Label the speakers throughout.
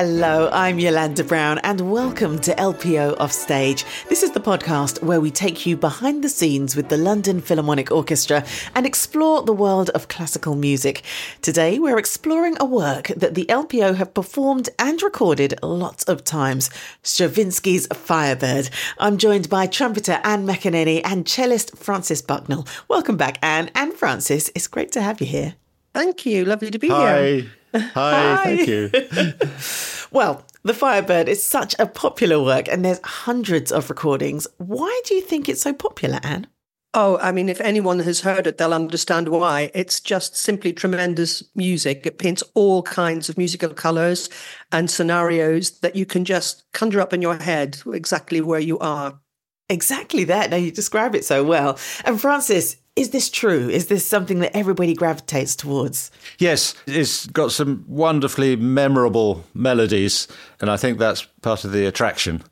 Speaker 1: Hello, I'm Yolanda Brown, and welcome to LPO Offstage. This is the podcast where we take you behind the scenes with the London Philharmonic Orchestra and explore the world of classical music. Today, we're exploring a work that the LPO have performed and recorded lots of times Stravinsky's Firebird. I'm joined by trumpeter Anne McAneney and cellist Francis Bucknall. Welcome back, Anne and Francis. It's great to have you here.
Speaker 2: Thank you. Lovely to be
Speaker 3: Hi.
Speaker 2: here.
Speaker 3: Hi,
Speaker 1: Hi.
Speaker 3: thank you.
Speaker 1: Well, The Firebird is such a popular work and there's hundreds of recordings. Why do you think it's so popular, Anne?
Speaker 2: Oh, I mean, if anyone has heard it, they'll understand why. It's just simply tremendous music. It paints all kinds of musical colours and scenarios that you can just conjure up in your head exactly where you are.
Speaker 1: Exactly that. Now you describe it so well. And Francis, is this true? Is this something that everybody gravitates towards?
Speaker 3: Yes, it's got some wonderfully memorable melodies, and I think that's part of the attraction.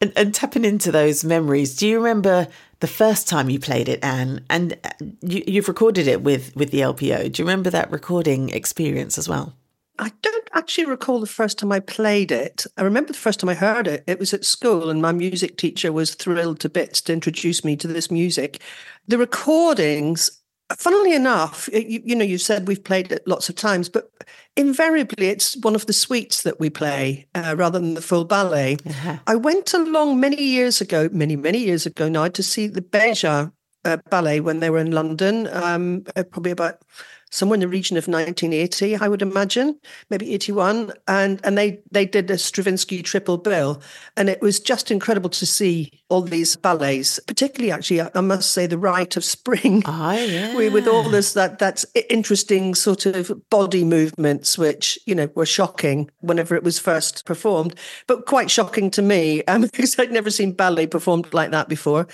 Speaker 1: And, and tapping into those memories, do you remember the first time you played it, Anne? And uh, you, you've recorded it with, with the LPO. Do you remember that recording experience as well?
Speaker 2: I don't actually recall the first time I played it. I remember the first time I heard it. It was at school, and my music teacher was thrilled to bits to introduce me to this music. The recordings, funnily enough, you, you know, you said we've played it lots of times, but invariably it's one of the suites that we play uh, rather than the full ballet.
Speaker 1: Uh-huh.
Speaker 2: I went along many years ago, many, many years ago now, to see the Béjart uh, ballet when they were in London, um, uh, probably about somewhere in the region of 1980, I would imagine, maybe 81. And and they they did a Stravinsky triple bill. And it was just incredible to see all these ballets, particularly actually, I must say, the Rite of Spring.
Speaker 1: Oh, yeah.
Speaker 2: We, with all this that that's interesting sort of body movements, which you know were shocking whenever it was first performed, but quite shocking to me um, because I'd never seen ballet performed like that before.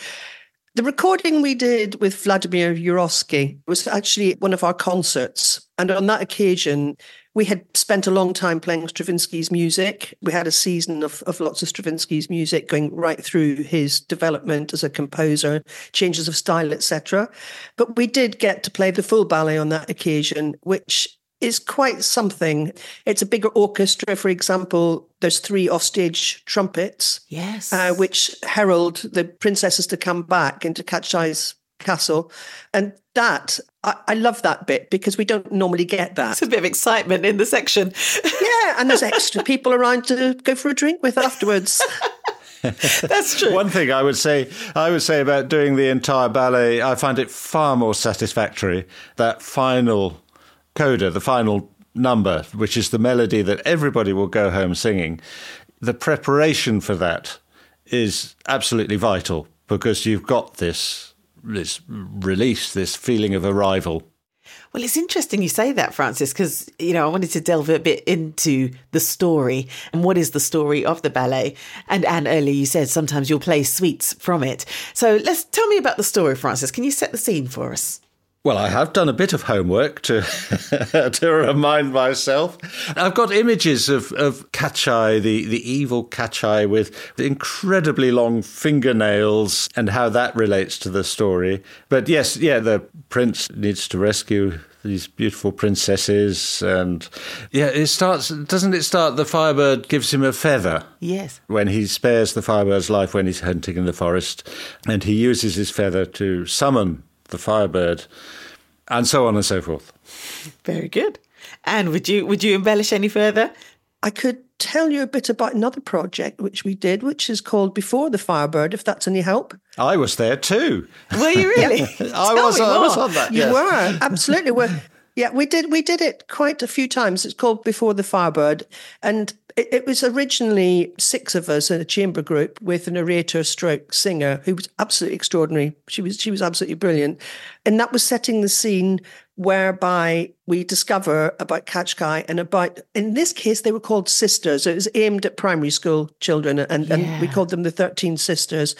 Speaker 2: The recording we did with Vladimir Jurowski was actually one of our concerts. And on that occasion, we had spent a long time playing Stravinsky's music. We had a season of, of lots of Stravinsky's music going right through his development as a composer, changes of style, etc. But we did get to play the full ballet on that occasion, which is quite something. It's a bigger orchestra, for example. There's three offstage trumpets,
Speaker 1: Yes.
Speaker 2: uh, which herald the princesses to come back into Kashchei's castle. And that, I, I love that bit because we don't normally get that.
Speaker 1: It's a bit of excitement in the section.
Speaker 2: yeah, and there's extra people around to go for a drink with afterwards.
Speaker 1: That's true.
Speaker 3: One thing I would say, I would say about doing the entire ballet, I find it far more satisfactory that final coda, the final number, which is the melody that everybody will go home singing. The preparation for that is absolutely vital because you've got this this release, this feeling of arrival.
Speaker 1: Well, it's interesting you say that, Francis, because, you know, I wanted to delve a bit into the story and what is the story of the ballet. And Anne, earlier you said sometimes you'll play suites from it. So let's tell me about the story, Francis. Can you set the scene for us?
Speaker 3: Well, I have done a bit of homework to to remind myself. I've got images of of Kashchei, the the evil Kashchei with incredibly long fingernails, and how that relates to the story. But yes, yeah, the prince needs to rescue these beautiful princesses, and yeah, it starts. Doesn't it start? The Firebird gives him a feather
Speaker 1: Yes.
Speaker 3: when he spares the Firebird's life when he's hunting in the forest, and he uses his feather to summon the Firebird, and so on and so forth.
Speaker 1: Very good. And would you would you embellish any further?
Speaker 2: I could tell you a bit about another project which we did, which is called Before the Firebird, if that's any help.
Speaker 3: I was there too.
Speaker 1: Were you really?
Speaker 3: I
Speaker 1: Tell
Speaker 3: was.
Speaker 1: me
Speaker 3: I was on that.
Speaker 2: You
Speaker 3: yes.
Speaker 2: were absolutely were. Yeah, we did. We did it quite a few times. It's called Before the Firebird, and it, it was originally six of us in a chamber group with an a narrator, stroke singer, who was absolutely extraordinary. She was she was absolutely brilliant, and that was setting the scene whereby we discover about Kashchei and about in this case they were called sisters. It was aimed at primary school children, and, and we called them the Thirteen Sisters.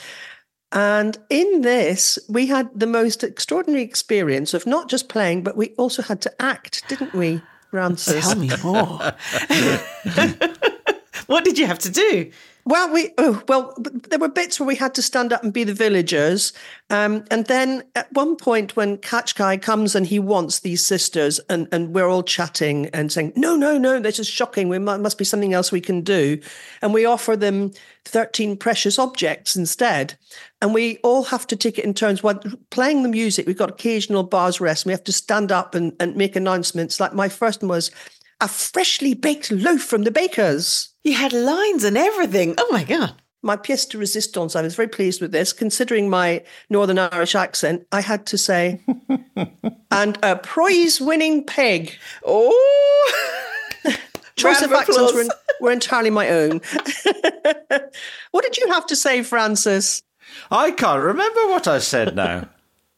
Speaker 2: And in this, we had the most extraordinary experience of not just playing, but we also had to act, didn't we, Francis?
Speaker 1: Tell me more. what did you have to do?
Speaker 2: Well, we oh, well there were bits where we had to stand up and be the villagers, um, and then at one point when Kashchei comes and he wants these sisters, and and we're all chatting and saying, "No, no, no, this is shocking. We must, must be something else we can do," and we offer them thirteen precious objects instead, and we all have to take it in turns. While playing the music, we've got occasional bars rest. And we have to stand up and, and make announcements. Like my first one was a freshly baked loaf from the baker's.
Speaker 1: You had lines and everything. Oh my God.
Speaker 2: My pièce de résistance, I was very pleased with this. Considering my Northern Irish accent, I had to say, and a prize winning peg.
Speaker 1: Oh.
Speaker 2: Choice of, of accents were, were entirely my own. what did you have to say, Francis?
Speaker 3: I can't remember what I said now.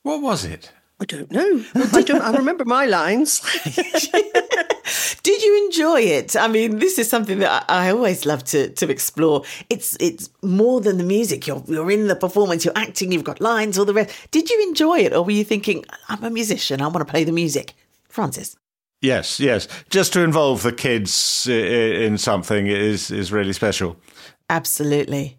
Speaker 3: what was it?
Speaker 2: I don't know. I don't. I remember my lines.
Speaker 1: Did you enjoy it? I mean, this is something that I always love to to explore. It's it's more than the music. You're you're in the performance. You're acting. You've got lines. All the rest. Did you enjoy it, or were you thinking, I'm a musician. I want to play the music, Francis?
Speaker 3: Yes, yes. Just to involve the kids in something is is really special.
Speaker 1: Absolutely.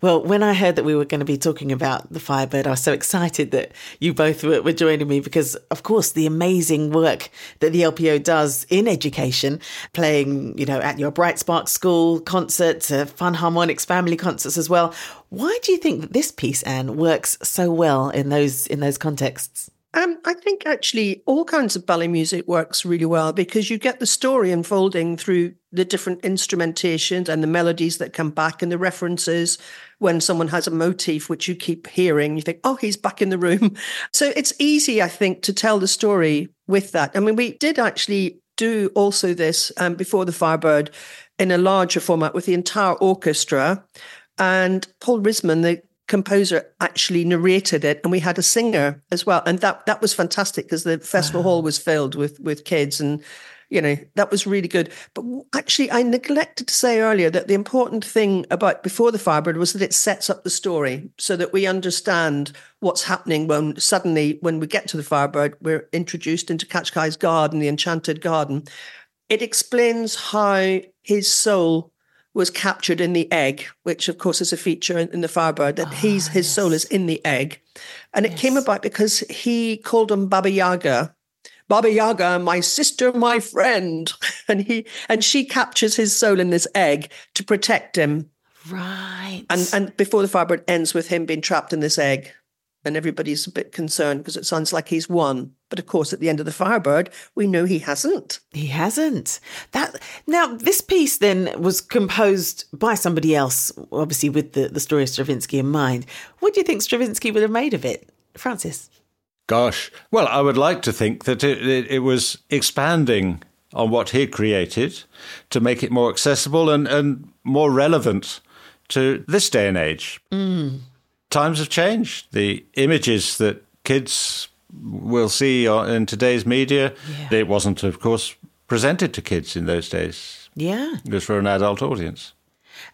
Speaker 1: Well, when I heard that we were going to be talking about the Firebird, I was so excited that you both were, were, joining me because, of course, the amazing work that the LPO does in education, playing, you know, at your Bright Spark School concerts, uh, FUNharmonics family concerts as well. Why do you think that this piece, Anne, works so well in those in those contexts?
Speaker 2: Um, I think actually all kinds of ballet music works really well because you get the story unfolding through the different instrumentations and the melodies that come back and the references when someone has a motif which you keep hearing. You think, oh, he's back in the room. So it's easy, I think, to tell the story with that. I mean, we did actually do also this um, before the Firebird in a larger format with the entire orchestra. And Paul Rissmann, the composer actually narrated it and we had a singer as well. And that that was fantastic because the festival wow. hall was filled with with kids and you know that was really good. But actually i neglected to say earlier that the important thing about before the firebird was that it sets up the story so that we understand what's happening when suddenly when we get to the firebird we're introduced into Kashchei's garden the enchanted garden. It explains how his soul was captured in the egg, which of course is a feature in, in the Firebird, that oh, he's his yes. soul is in the egg. And it yes. came about because he called him Baba Yaga. Baba Yaga, my sister, my friend. And he and she captures his soul in this egg to protect him.
Speaker 1: Right.
Speaker 2: And and before the Firebird ends with him being trapped in this egg and everybody's a bit concerned because it sounds like he's won. But of course, at the end of the Firebird, we know he hasn't.
Speaker 1: He hasn't. That now this piece then was composed by somebody else, obviously with the, the story of Stravinsky in mind. What do you think Stravinsky would have made of it, Francis?
Speaker 3: Gosh, well, I would like to think that it, it, it was expanding on what he created to make it more accessible and, and more relevant to this day and age.
Speaker 1: Mm
Speaker 3: times have changed. The images that kids will see in today's media, yeah. it wasn't, of course, presented to kids in those days.
Speaker 1: Yeah.
Speaker 3: It was for an adult audience.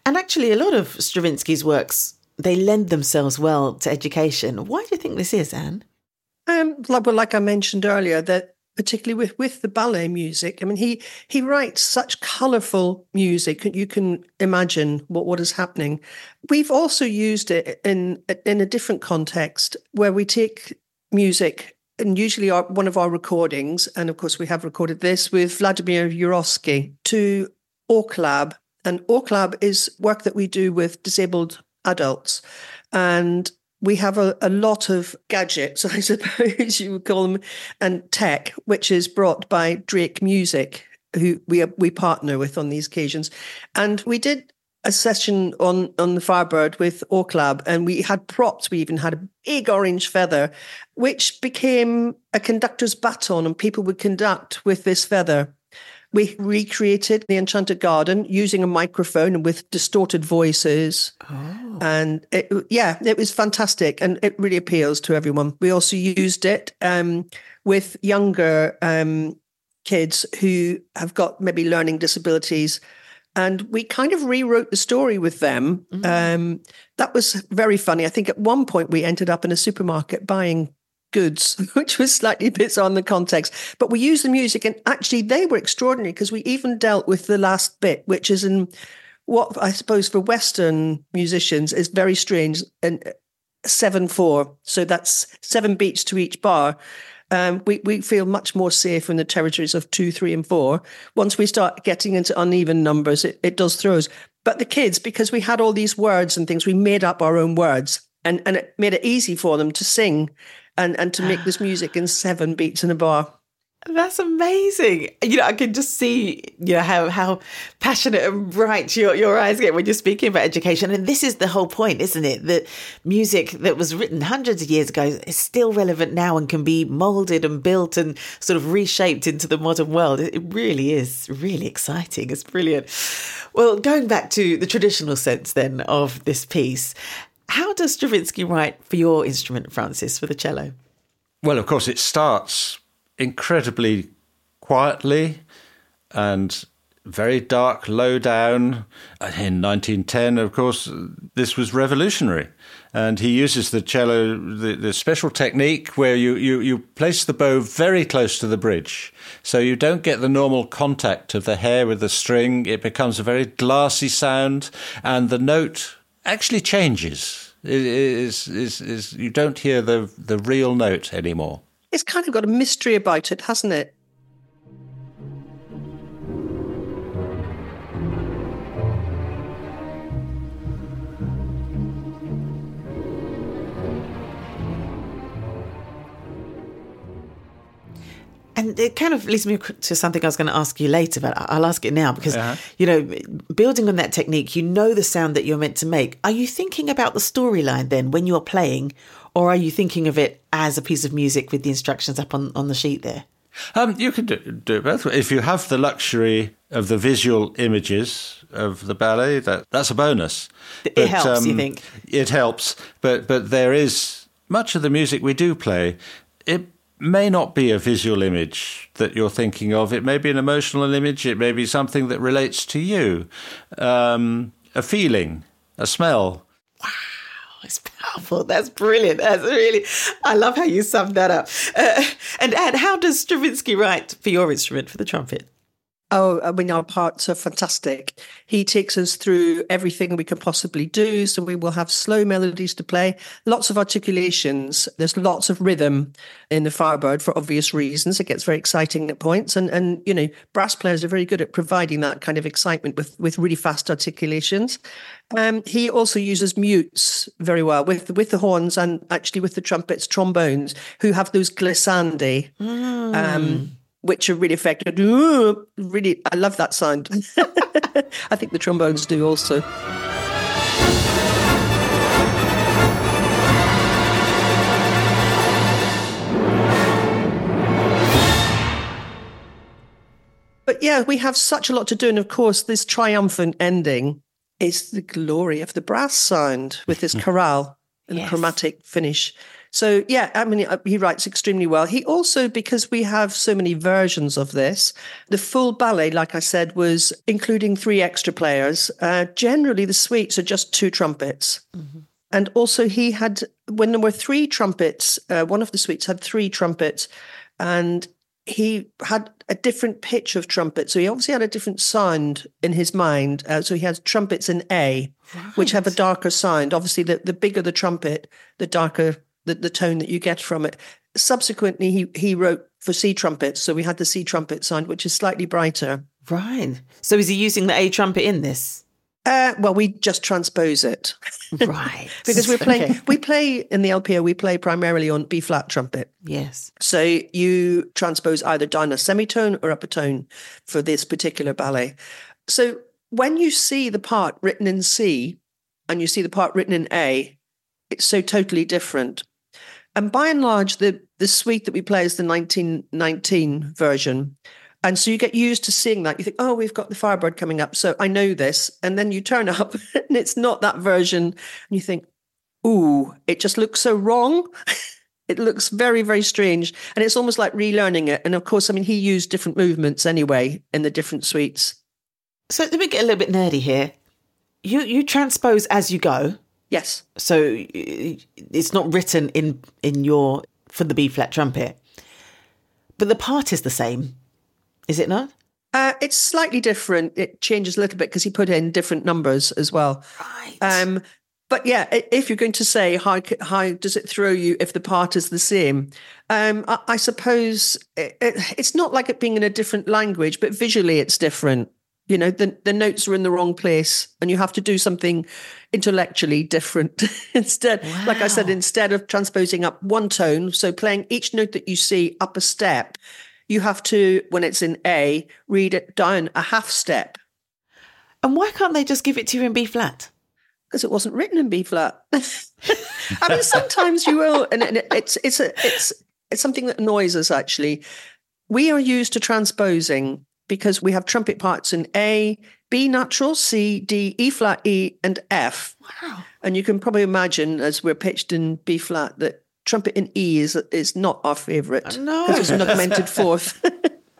Speaker 1: And actually, a lot of Stravinsky's works, they lend themselves well to education. Why do you think this is, Anne?
Speaker 2: Um, well, like I mentioned earlier, that particularly with, with the ballet music. I mean, he he writes such colourful music. You can imagine what, what is happening. We've also used it in in a different context where we take music and usually our, one of our recordings, and of course we have recorded this with Vladimir Jurowski to OrchLab. And OrchLab is work that we do with disabled adults. And we have a, a lot of gadgets, I suppose you would call them, and tech, which is brought by Drake Music, who we we partner with on these occasions. And we did a session on on the Firebird with OrchLab, and we had props. We even had a big orange feather, which became a conductor's baton, and people would conduct with this feather. We recreated the Enchanted Garden using a microphone and with distorted voices.
Speaker 1: Oh.
Speaker 2: And it, yeah, it was fantastic and it really appeals to everyone. We also used it um, with younger um, kids who have got maybe learning disabilities. And we kind of rewrote the story with them. Mm. Um, that was very funny. I think at one point we ended up in a supermarket buying goods, which was slightly bizarre in the context. But we used the music, and actually, they were extraordinary because we even dealt with the last bit, which is in what I suppose for Western musicians is very strange and uh, seven four. So that's seven beats to each bar. Um, we, we feel much more safe in the territories of two, three, and four. Once we start getting into uneven numbers, it, it does throw us. But the kids, because we had all these words and things, we made up our own words and, and it made it easy for them to sing and, and to make this music in seven beats in a bar.
Speaker 1: That's amazing. You know, I can just see, you know, how how passionate and bright your, your eyes get when you're speaking about education. And this is the whole point, isn't it? That music that was written hundreds of years ago is still relevant now and can be molded and built and sort of reshaped into the modern world. It really is really exciting. It's brilliant. Well, going back to the traditional sense then of this piece, how does Stravinsky write for your instrument, Francis, for the cello?
Speaker 3: Well, of course, it starts incredibly quietly and very dark, low down. In 1910, of course, this was revolutionary. And he uses the cello, the, the, special technique where you, you, you place the bow very close to the bridge. So you don't get the normal contact of the hair with the string. It becomes a very glassy sound, and the note actually changes. It is, is, is, you don't hear the, the real note anymore
Speaker 2: it's kind of got a mystery about it, hasn't it?
Speaker 1: And it kind of leads me to something I was going to ask you later, but I'll ask it now because, uh-huh. you know, building on that technique, you know the sound that you're meant to make. Are you thinking about the storyline then when you're playing, or are you thinking of it as a piece of music with the instructions up on, on the sheet there?
Speaker 3: Um, you can do, do it both. If you have the luxury of the visual images of the ballet, that that's a bonus.
Speaker 1: It but, helps, um, you think?
Speaker 3: It helps, but but there is much of the music we do play. It may not be a visual image that you're thinking of. It may be an emotional image. It may be something that relates to you, um, a feeling, a smell.
Speaker 1: Wow. It's powerful. That's brilliant. That's really, I love how you summed that up. Uh, and Anne, how does Stravinsky write for your instrument, for the trumpet?
Speaker 2: Oh, I mean, our parts are fantastic. He takes us through everything we can possibly do. So we will have slow melodies to play, lots of articulations. There's lots of rhythm in the Firebird for obvious reasons. It gets very exciting at points. And, and, you know, brass players are very good at providing that kind of excitement with, with really fast articulations. Um, he also uses mutes very well with, with the horns and actually with the trumpets, trombones, who have those glissandi. Mm. Um, which are really effective. Really, I love that sound. I think the trombones do also. But yeah, we have such a lot to do. And of course, this triumphant ending is the glory of the brass sound with this chorale and yes. chromatic finish. So yeah, I mean, uh, he writes extremely well. He also, because we have so many versions of this, the full ballet, like I said, was including three extra players. Uh, generally, the suites are just two trumpets. Mm-hmm. And also, he had, when there were three trumpets, uh, one of the suites had three trumpets, and he had a different pitch of trumpet. So he obviously had a different sound in his mind. Uh, so he has trumpets in A, right. which have a darker sound. Obviously, the, the bigger the trumpet, the darker the, the tone that you get from it. Subsequently, he, he wrote for C trumpets. So we had the C trumpet sound, which is slightly brighter.
Speaker 1: Right. So is he using the A trumpet in this?
Speaker 2: Uh, well, we just transpose it,
Speaker 1: right?
Speaker 2: because we're playing. Okay. We play in the LPO. We play primarily on B flat trumpet.
Speaker 1: Yes.
Speaker 2: So you transpose either down a semitone or up a tone for this particular ballet. So when you see the part written in C and you see the part written in A, it's so totally different. And by and large, the, the suite that we play is the 1919 version. And so you get used to seeing that. You think, oh, we've got the Firebird coming up. So I know this. And then you turn up and it's not that version. And you think, ooh, it just looks so wrong. it looks very, very strange. And it's almost like relearning it. And of course, I mean, he used different movements anyway in the different suites.
Speaker 1: So let me get a little bit nerdy here. You you transpose as you go.
Speaker 2: Yes.
Speaker 1: So it's not written in in your for the B flat trumpet, but the part is the same, is it not?
Speaker 2: Uh, it's slightly different. It changes a little bit because he put in different numbers as well.
Speaker 1: Right.
Speaker 2: Um, but yeah, if you're going to say how how does it throw you if the part is the same, um, I, I, suppose it, it, it's not like it being in a different language, but visually it's different. You know, the the notes are in the wrong place, and you have to do something intellectually different instead. Wow. Like I said, instead of transposing up one tone, so playing each note that you see up a step, you have to, when it's in A, read it down a half step.
Speaker 1: And why can't they just give it to you in B flat?
Speaker 2: Because it wasn't written in B flat. I mean, sometimes you will, and it's it's a, it's it's something that annoys us. Actually, we are used to transposing because we have trumpet parts in A, B natural, C, D, E flat, E, and F.
Speaker 1: Wow!
Speaker 2: And you can probably imagine, as we're pitched in B flat, that trumpet in E is is not our favourite.
Speaker 1: No,
Speaker 2: because it's an augmented fourth.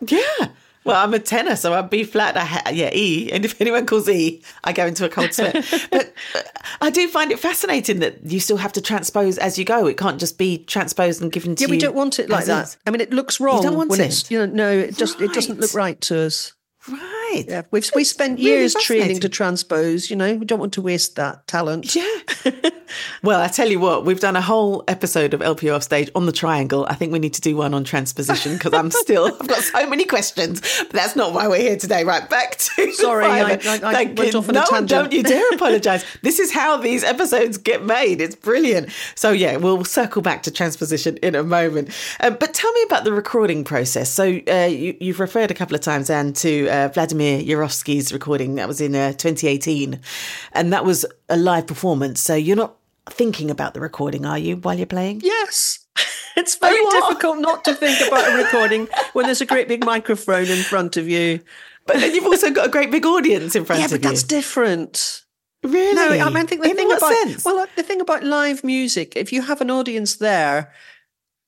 Speaker 1: yeah. Well, I'm a tenor, so I'm B flat. Ha- yeah, E. And if anyone calls E, I go into a cold sweat. but uh, I do find it fascinating that you still have to transpose as you go. It can't just be transposed and given to
Speaker 2: yeah,
Speaker 1: you.
Speaker 2: Yeah, we don't want it like that. Is. I mean, it looks wrong.
Speaker 1: You don't want it.
Speaker 2: You know, no, it just right. it doesn't look right to us.
Speaker 1: Right.
Speaker 2: Yeah, we've we spent really years training to transpose. You know, we don't want to waste that talent.
Speaker 1: Yeah. well, I tell you what, we've done a whole episode of LPO Offstage on the triangle. I think we need to do one on transposition because I'm still I've got so many questions. But that's not why we're here today. Right, back to
Speaker 2: sorry, I, I, I went off on
Speaker 1: no,
Speaker 2: a tangent.
Speaker 1: don't you dare apologise. this is how these episodes get made. It's brilliant. So yeah, we'll circle back to transposition in a moment. Uh, but tell me about the recording process. So uh, you, have referred a couple of times, Anne, to uh, Vladimir Jurowski's recording. That was in uh, 2018. And that was a live performance. So you're not thinking about the recording, are you, while you're playing?
Speaker 2: Yes. It's very oh, difficult not to think about a recording when there's a great big microphone in front of you.
Speaker 1: But then you've also got a great big audience in front
Speaker 2: yeah,
Speaker 1: of you.
Speaker 2: Yeah, but that's different.
Speaker 1: Really?
Speaker 2: No, I mean, I think the
Speaker 1: in
Speaker 2: thing about
Speaker 1: sense?
Speaker 2: well, the thing about live music, if you have an audience there,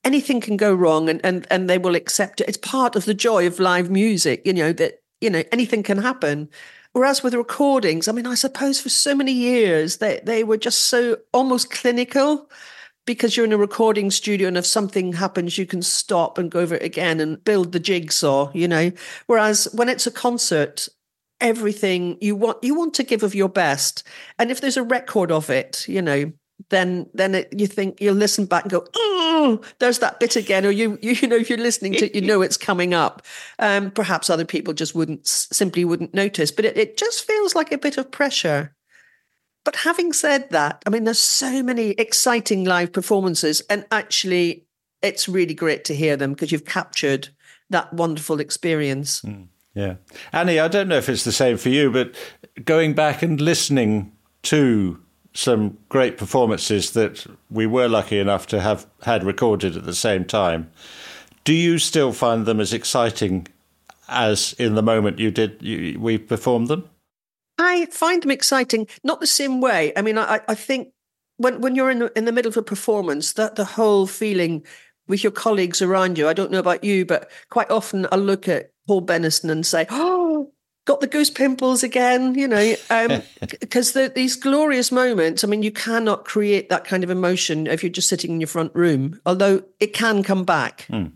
Speaker 2: anything can go wrong, and and and they will accept it. It's part of the joy of live music, you know that you know anything can happen. Whereas with recordings, I mean, I suppose for so many years they they were just so almost clinical. Because you're in a recording studio and if something happens you can stop and go over it again and build the jigsaw you know? Whereas when it's a concert everything you want you want to give of your best. And if there's a record of it you know then then it, you think you'll listen back and go, oh, there's that bit again, or you you, you know if you're listening to it, you know it's coming up. Um, perhaps other people just wouldn't simply wouldn't notice, but it, it just feels like a bit of pressure. But having said that, I mean, there's so many exciting live performances, and actually, it's really great to hear them because you've captured that wonderful experience.
Speaker 3: Mm, yeah, Annie, I don't know if it's the same for you, but going back and listening to some great performances that we were lucky enough to have had recorded at the same time. Do you still find them as exciting as in the moment you did you, we performed them?
Speaker 2: I find them exciting, not the same way. I mean, I, I think when when you're in the, in the middle of a performance, that the whole feeling with your colleagues around you. I don't know about you, but quite often I look at Paul Beniston and say, "Oh, got the goose pimples again, you know, because um, the, these glorious moments. I mean, you cannot create that kind of emotion if you're just sitting in your front room. Although it can come back,
Speaker 3: mm.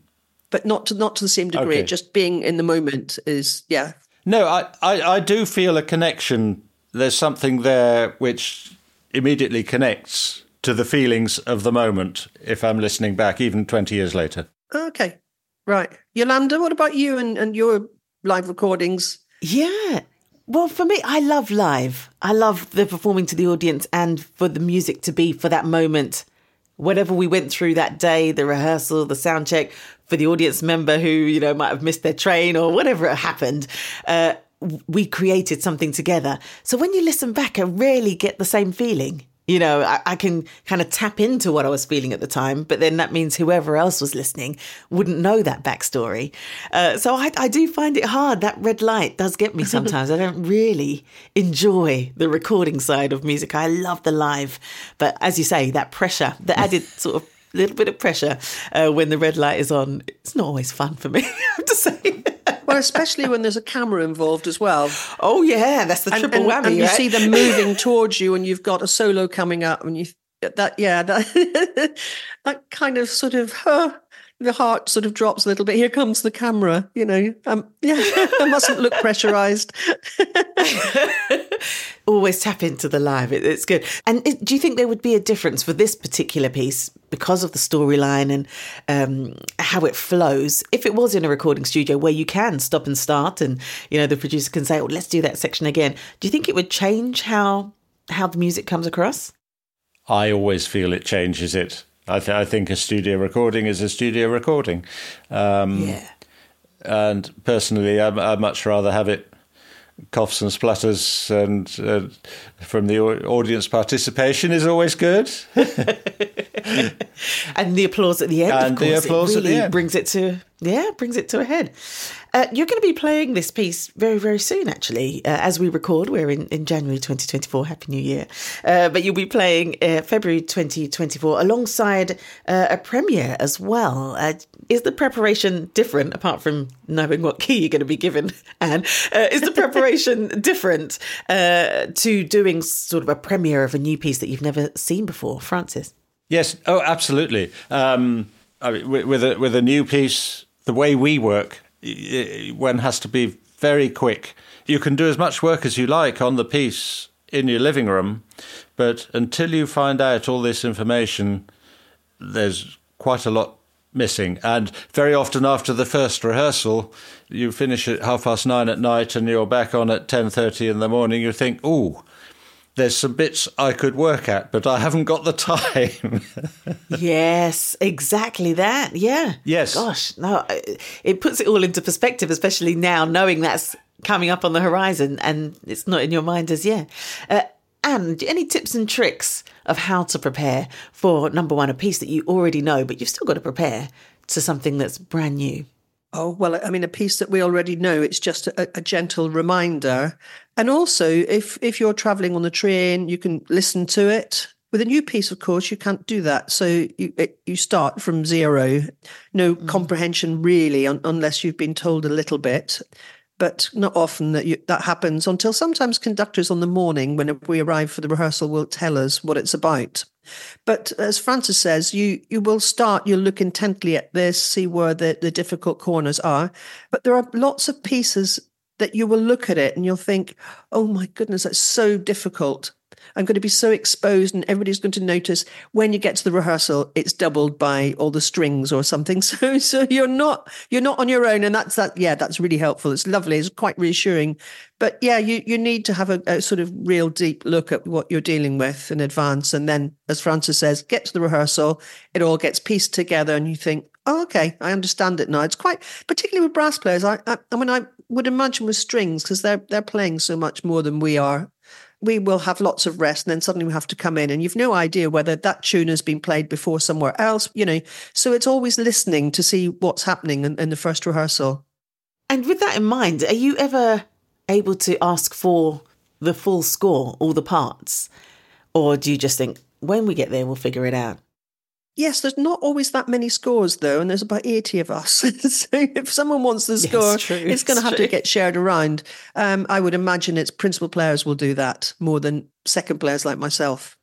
Speaker 2: but not to not to the same degree.
Speaker 3: Okay.
Speaker 2: Just being in the moment is, yeah.
Speaker 3: No, I, I, I do feel a connection. There's something there which immediately connects to the feelings of the moment. If I'm listening back, even 20 years later.
Speaker 2: Okay, right, Yolanda. What about you and, and your live recordings?
Speaker 1: Yeah. Well, for me, I love live. I love the performing to the audience and for the music to be for that moment. Whatever we went through that day, the rehearsal, the sound check, for the audience member who, you know, might have missed their train or whatever happened, uh, we created something together. So when you listen back, I rarely get the same feeling. You know, I, I, can kind of tap into what I was feeling at the time, but then that means whoever else was listening wouldn't know that backstory. Uh, so I, I, do find it hard. That red light does get me sometimes. I don't really enjoy the recording side of music. I love the live, but as you say, that pressure, the added sort of little bit of pressure uh, when the red light is on, it's not always fun for me. I have to say.
Speaker 2: Well, especially when there's a camera involved as well.
Speaker 1: Oh yeah, that's the triple
Speaker 2: and,
Speaker 1: whammy.
Speaker 2: And you
Speaker 1: right?
Speaker 2: see them moving towards you, and you've got a solo coming up, and you that yeah that that kind of sort of huh, the heart sort of drops a little bit. Here comes the camera, you know. Um, yeah, I mustn't look pressurized.
Speaker 1: Always tap into the live. It, it's good. And it, do you think there would be a difference for this particular piece because of the storyline and um, how it flows if it was in a recording studio where you can stop and start and, you know, the producer can say, oh, let's do that section again. Do you think it would change how how the music comes across?
Speaker 3: I always feel it changes it. I, th- I think a studio recording is a studio recording.
Speaker 1: Um, yeah.
Speaker 3: And personally, I, I'd much rather have it coughs and splutters and uh, from the audience participation is always good.
Speaker 1: and the applause at the end,
Speaker 3: and
Speaker 1: of course,
Speaker 3: the applause
Speaker 1: it really
Speaker 3: at the end.
Speaker 1: brings it to yeah, brings it to a head. Uh, you're going to be playing this piece very, very soon, actually. Uh, as we record, we're in, in January 2024. Happy New Year. Uh, but you'll be playing uh, February 2024 alongside uh, a premiere as well. Uh, is the preparation different, apart from knowing what key you're going to be given, Anne? is the preparation different to doing sort of a premiere of a new piece that you've never seen before, Francis?
Speaker 3: Yes. Oh, absolutely. Um, I mean, with a with a new piece, the way we work, one has to be very quick. You can do as much work as you like on the piece in your living room, but until you find out all this information, there's quite a lot missing. And very often after the first rehearsal, you finish at half past nine at night and you're back on at ten thirty in the morning. You think, "Oh, there's some bits I could work at, but I haven't got the time.
Speaker 1: yes, exactly that. Yeah.
Speaker 3: Yes.
Speaker 1: Gosh, no, it puts it all into perspective, especially now knowing that's coming up on the horizon and it's not in your mind as yet. Uh, and any tips and tricks of how to prepare for number one, a piece that you already know, but you've still got to prepare to something that's brand new?
Speaker 2: Oh, well, I mean, a piece that we already know, it's just a, a, gentle reminder. And also, if, if you're traveling on the train, you can listen to it. With a new piece, of course, you can't do that. So you, it, you start from zero, no mm. comprehension really, un, unless you've been told a little bit. But not often that you, that happens until sometimes conductors on the morning, when we arrive for the rehearsal, will tell us what it's about. But as Francis says, you you will start, you'll look intently at this, see where the, the difficult corners are. But there are lots of pieces that you will look at it and you'll think, oh my goodness, that's so difficult. I'm going to be so exposed, and everybody's going to notice when you get to the rehearsal, it's doubled by all the strings or something. So, so you're not you're not on your own, and that's that. Yeah, that's really helpful. It's lovely. It's quite reassuring. But yeah, you you need to have a, a sort of real deep look at what you're dealing with in advance, and then, as Francis says, get to the rehearsal. It all gets pieced together, and you think, oh, okay, I understand it now. It's quite particularly with brass players. I I, I mean, I would imagine with strings because they're they're playing so much more than we are we will have lots of rest and then suddenly we have to come in and you've no idea whether that tune has been played before somewhere else, you know. So it's always listening to see what's happening in, in the first rehearsal.
Speaker 1: And with that in mind, are you ever able to ask for the full score, all the parts? Or do you just think, when we get there, we'll figure it out?
Speaker 2: Yes, there's not always that many scores though, and there's about 80 of us. so if someone wants the score,
Speaker 1: yes, true,
Speaker 2: it's going to have
Speaker 1: true.
Speaker 2: to get shared around. Um, I would imagine it's principal players will do that more than second players like myself.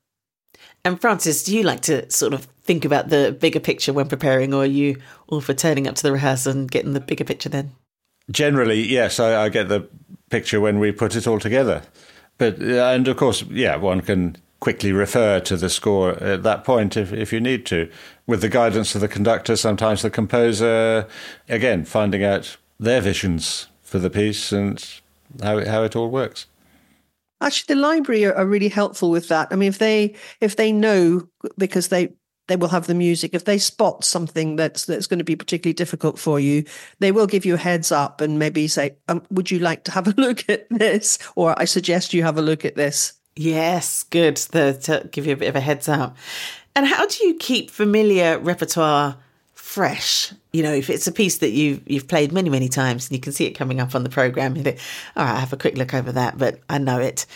Speaker 1: And Francis, do you like to sort of think about the bigger picture when preparing, or are you all for turning up to the rehearsal and getting the bigger picture then?
Speaker 3: Generally, yes, I, I get the picture when we put it all together. But, uh, and of course, yeah, one can quickly refer to the score at that point if, if you need to. With the guidance of the conductor, sometimes the composer, again, finding out their visions for the piece and how it, how it all works.
Speaker 2: Actually, the library are, are really helpful with that. I mean, if they if they know because they they will have the music. If they spot something that's that's going to be particularly difficult for you, they will give you a heads up and maybe say, um, "Would you like to have a look at this?" Or I suggest you have a look at this.
Speaker 1: Yes, good. The, to give you a bit of a heads up. And how do you keep familiar repertoire fresh? You know, if it's a piece that you you've played many many times and you can see it coming up on the program, you think, all right, I have a quick look over that, but I know it.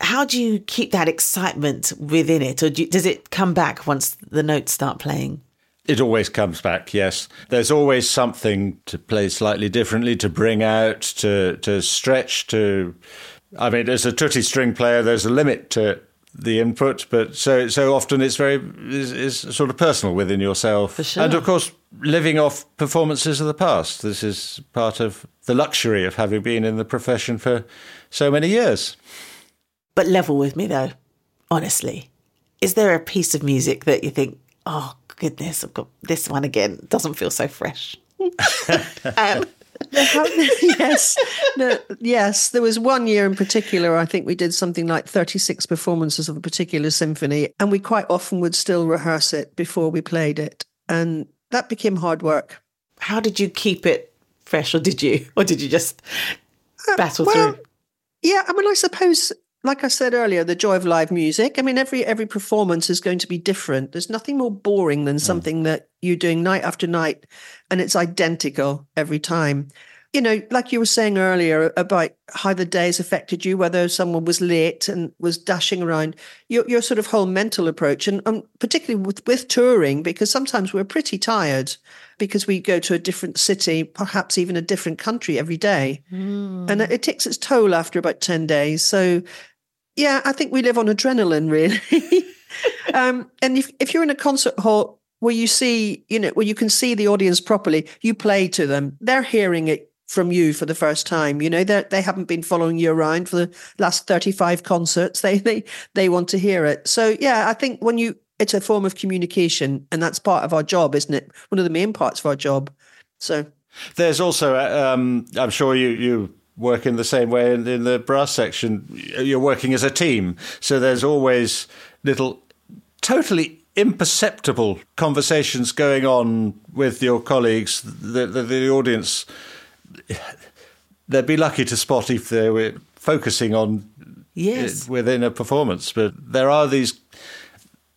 Speaker 1: How do you keep that excitement within it, or do you, does it come back once the notes start playing?
Speaker 3: It always comes back, yes. There's always something to play slightly differently, to bring out, to to stretch, to I mean, as a tutti string player, there's a limit to the input, but so so often it's very is, is sort of personal within yourself.
Speaker 1: Sure.
Speaker 3: And of course, living off performances of the past. This is part of the luxury of having been in the profession for so many years.
Speaker 1: But level with me though, honestly. Is there a piece of music that you think, oh goodness, I've got this one again, it doesn't feel so fresh? um,
Speaker 2: yes, yes. There was one year in particular. I think we did something like thirty-six performances of a particular symphony, and we quite often would still rehearse it before we played it, and that became hard work.
Speaker 1: How did you keep it fresh, or did you, or did you just uh, battle uh, well, through?
Speaker 2: Yeah, I mean, I suppose like I said earlier, the joy of live music. I mean, every every performance is going to be different. There's nothing more boring than hmm. something mm. that you're doing night after night, and it's identical every time. You know, like you were saying earlier about how the days affected you, whether someone was late and was dashing around, your your sort of whole mental approach, and, and particularly with with touring, because sometimes we're pretty tired because we go to a different city, perhaps even a different country every day. Mm. And it takes its toll after about 10 days. So yeah, I think we live on adrenaline, really. um, and if, if you're in a concert hall where you see, you know, where you can see the audience properly, you play to them. They're hearing it from you for the first time. You know, they they haven't been following you around for the last 35 concerts. They they they want to hear it. So yeah, I think when you it's a form of communication and that's part of our job, isn't it? One of the main parts of our job. So
Speaker 3: there's also um, I'm sure you you work in the same way in, in the brass section. You're working as a team, so there's always little totally imperceptible conversations going on with your colleagues. The, the, the, audience, they'd be lucky to spot if they were focusing on
Speaker 1: yes.
Speaker 3: Uh, within a performance. But there are these.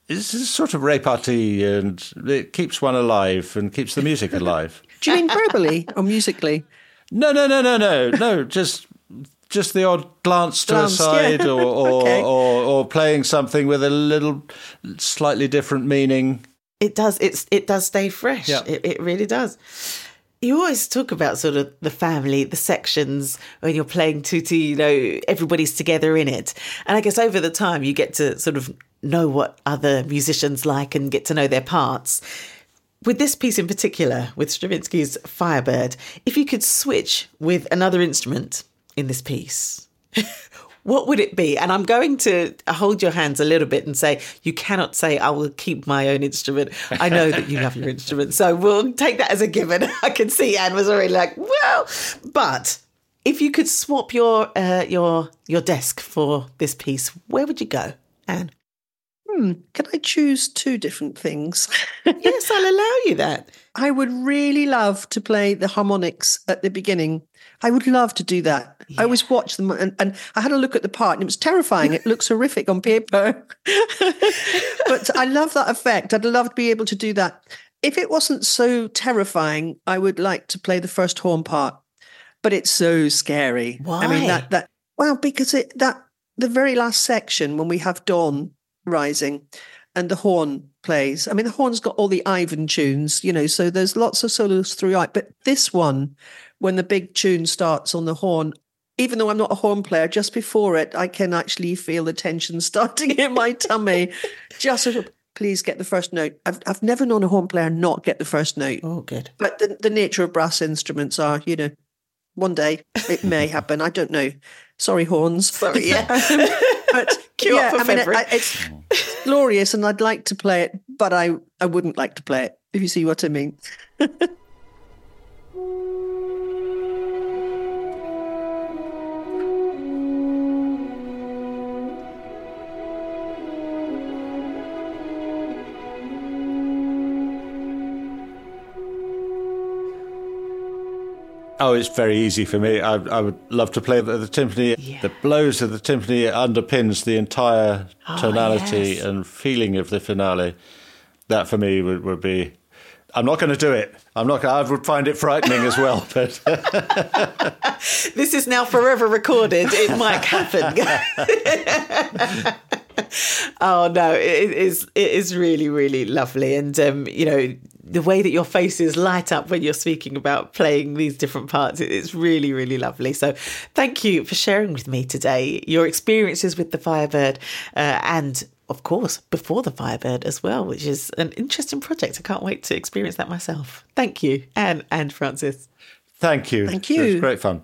Speaker 3: It's a sort of repartee, and it keeps one alive and keeps the music alive.
Speaker 2: Do you mean verbally or musically?
Speaker 3: No, no, no, no, no, no. Just just the odd glance to glance, the side yeah. or, or, okay. or, or playing something with a little slightly different meaning.
Speaker 1: It does. It's it does stay fresh. Yeah. It, it really does. You always talk about sort of the family, the sections when you're playing tutti. You know, everybody's together in it, and I guess over the time you get to sort of know what other musicians like and get to know their parts with this piece in particular, with Stravinsky's Firebird, if you could switch with another instrument in this piece, what would it be? And I'm going to hold your hands a little bit and say, you cannot say, I will keep my own instrument. I know that you love your instrument. So we'll take that as a given. I can see Anne was already like, well, but if you could swap your uh, your your desk for this piece, where would you go, Anne?
Speaker 2: Hmm, can I choose two different things?
Speaker 1: yes, I'll allow you that.
Speaker 2: I would really love to play the harmonics at the beginning. I would love to do that. Yeah. I always watch them and, and I had a look at the part and it was terrifying. it looks horrific on paper. but I love that effect. I'd love to be able to do that. If it wasn't so terrifying, I would like to play the first horn part. But it's so scary.
Speaker 1: Why?
Speaker 2: I mean that that well, because it that the very last section when we have dawn rising and the horn plays. I mean, the horn's got all the Ivan tunes, you know, so there's lots of solos throughout. But this one, when the big tune starts on the horn, even though I'm not a horn player, just before it, I can actually feel the tension starting in my tummy. just sort of, please get the first note. I've, I've never known a horn player not get the first note.
Speaker 1: Oh, good.
Speaker 2: But the, the nature of brass instruments are, you know, one day it may happen. I don't know. Sorry, horns.
Speaker 1: Sorry, yeah.
Speaker 2: but
Speaker 1: Cue yeah, I mean, it,
Speaker 2: it's glorious, and I'd like to play it, but I I wouldn't like to play it. If you see what I mean.
Speaker 3: Oh, it's very easy for me. I, I would love to play the, the timpani. Yeah. The blows of the timpani underpins the entire oh, tonality yes. and feeling of the finale. That for me would, would be. I'm not going to do it. I'm not. I would find it frightening as well. But
Speaker 1: this is now forever recorded. It might happen. oh no, it is. It is really, really lovely, and um, you know the way that your faces light up when you're speaking about playing these different parts it's really really lovely so thank you for sharing with me today your experiences with the firebird uh, and of course, before the Firebird as well, which is an interesting project. I can't wait to experience that myself. Thank you, Anne and Francis.
Speaker 3: Thank you.
Speaker 2: Thank you.
Speaker 3: It was great fun.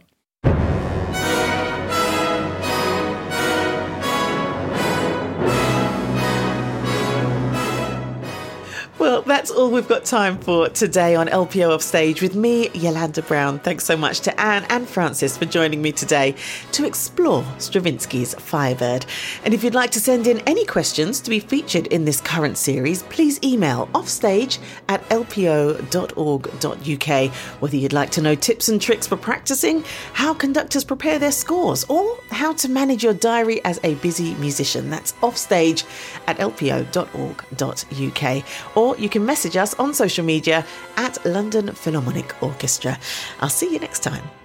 Speaker 1: That's all we've got time for today on LPO Offstage with me, Yolanda Brown. Thanks so much to Anne and Francis for joining me today to explore Stravinsky's Firebird. And if you'd like to send in any questions to be featured in this current series, please email offstage at lpo.org.uk. Whether you'd like to know tips and tricks for practicing, how conductors prepare their scores, or how to manage your diary as a busy musician, that's offstage at lpo.org.uk. Or you can message us on social media at London Philharmonic Orchestra. I'll see you next time.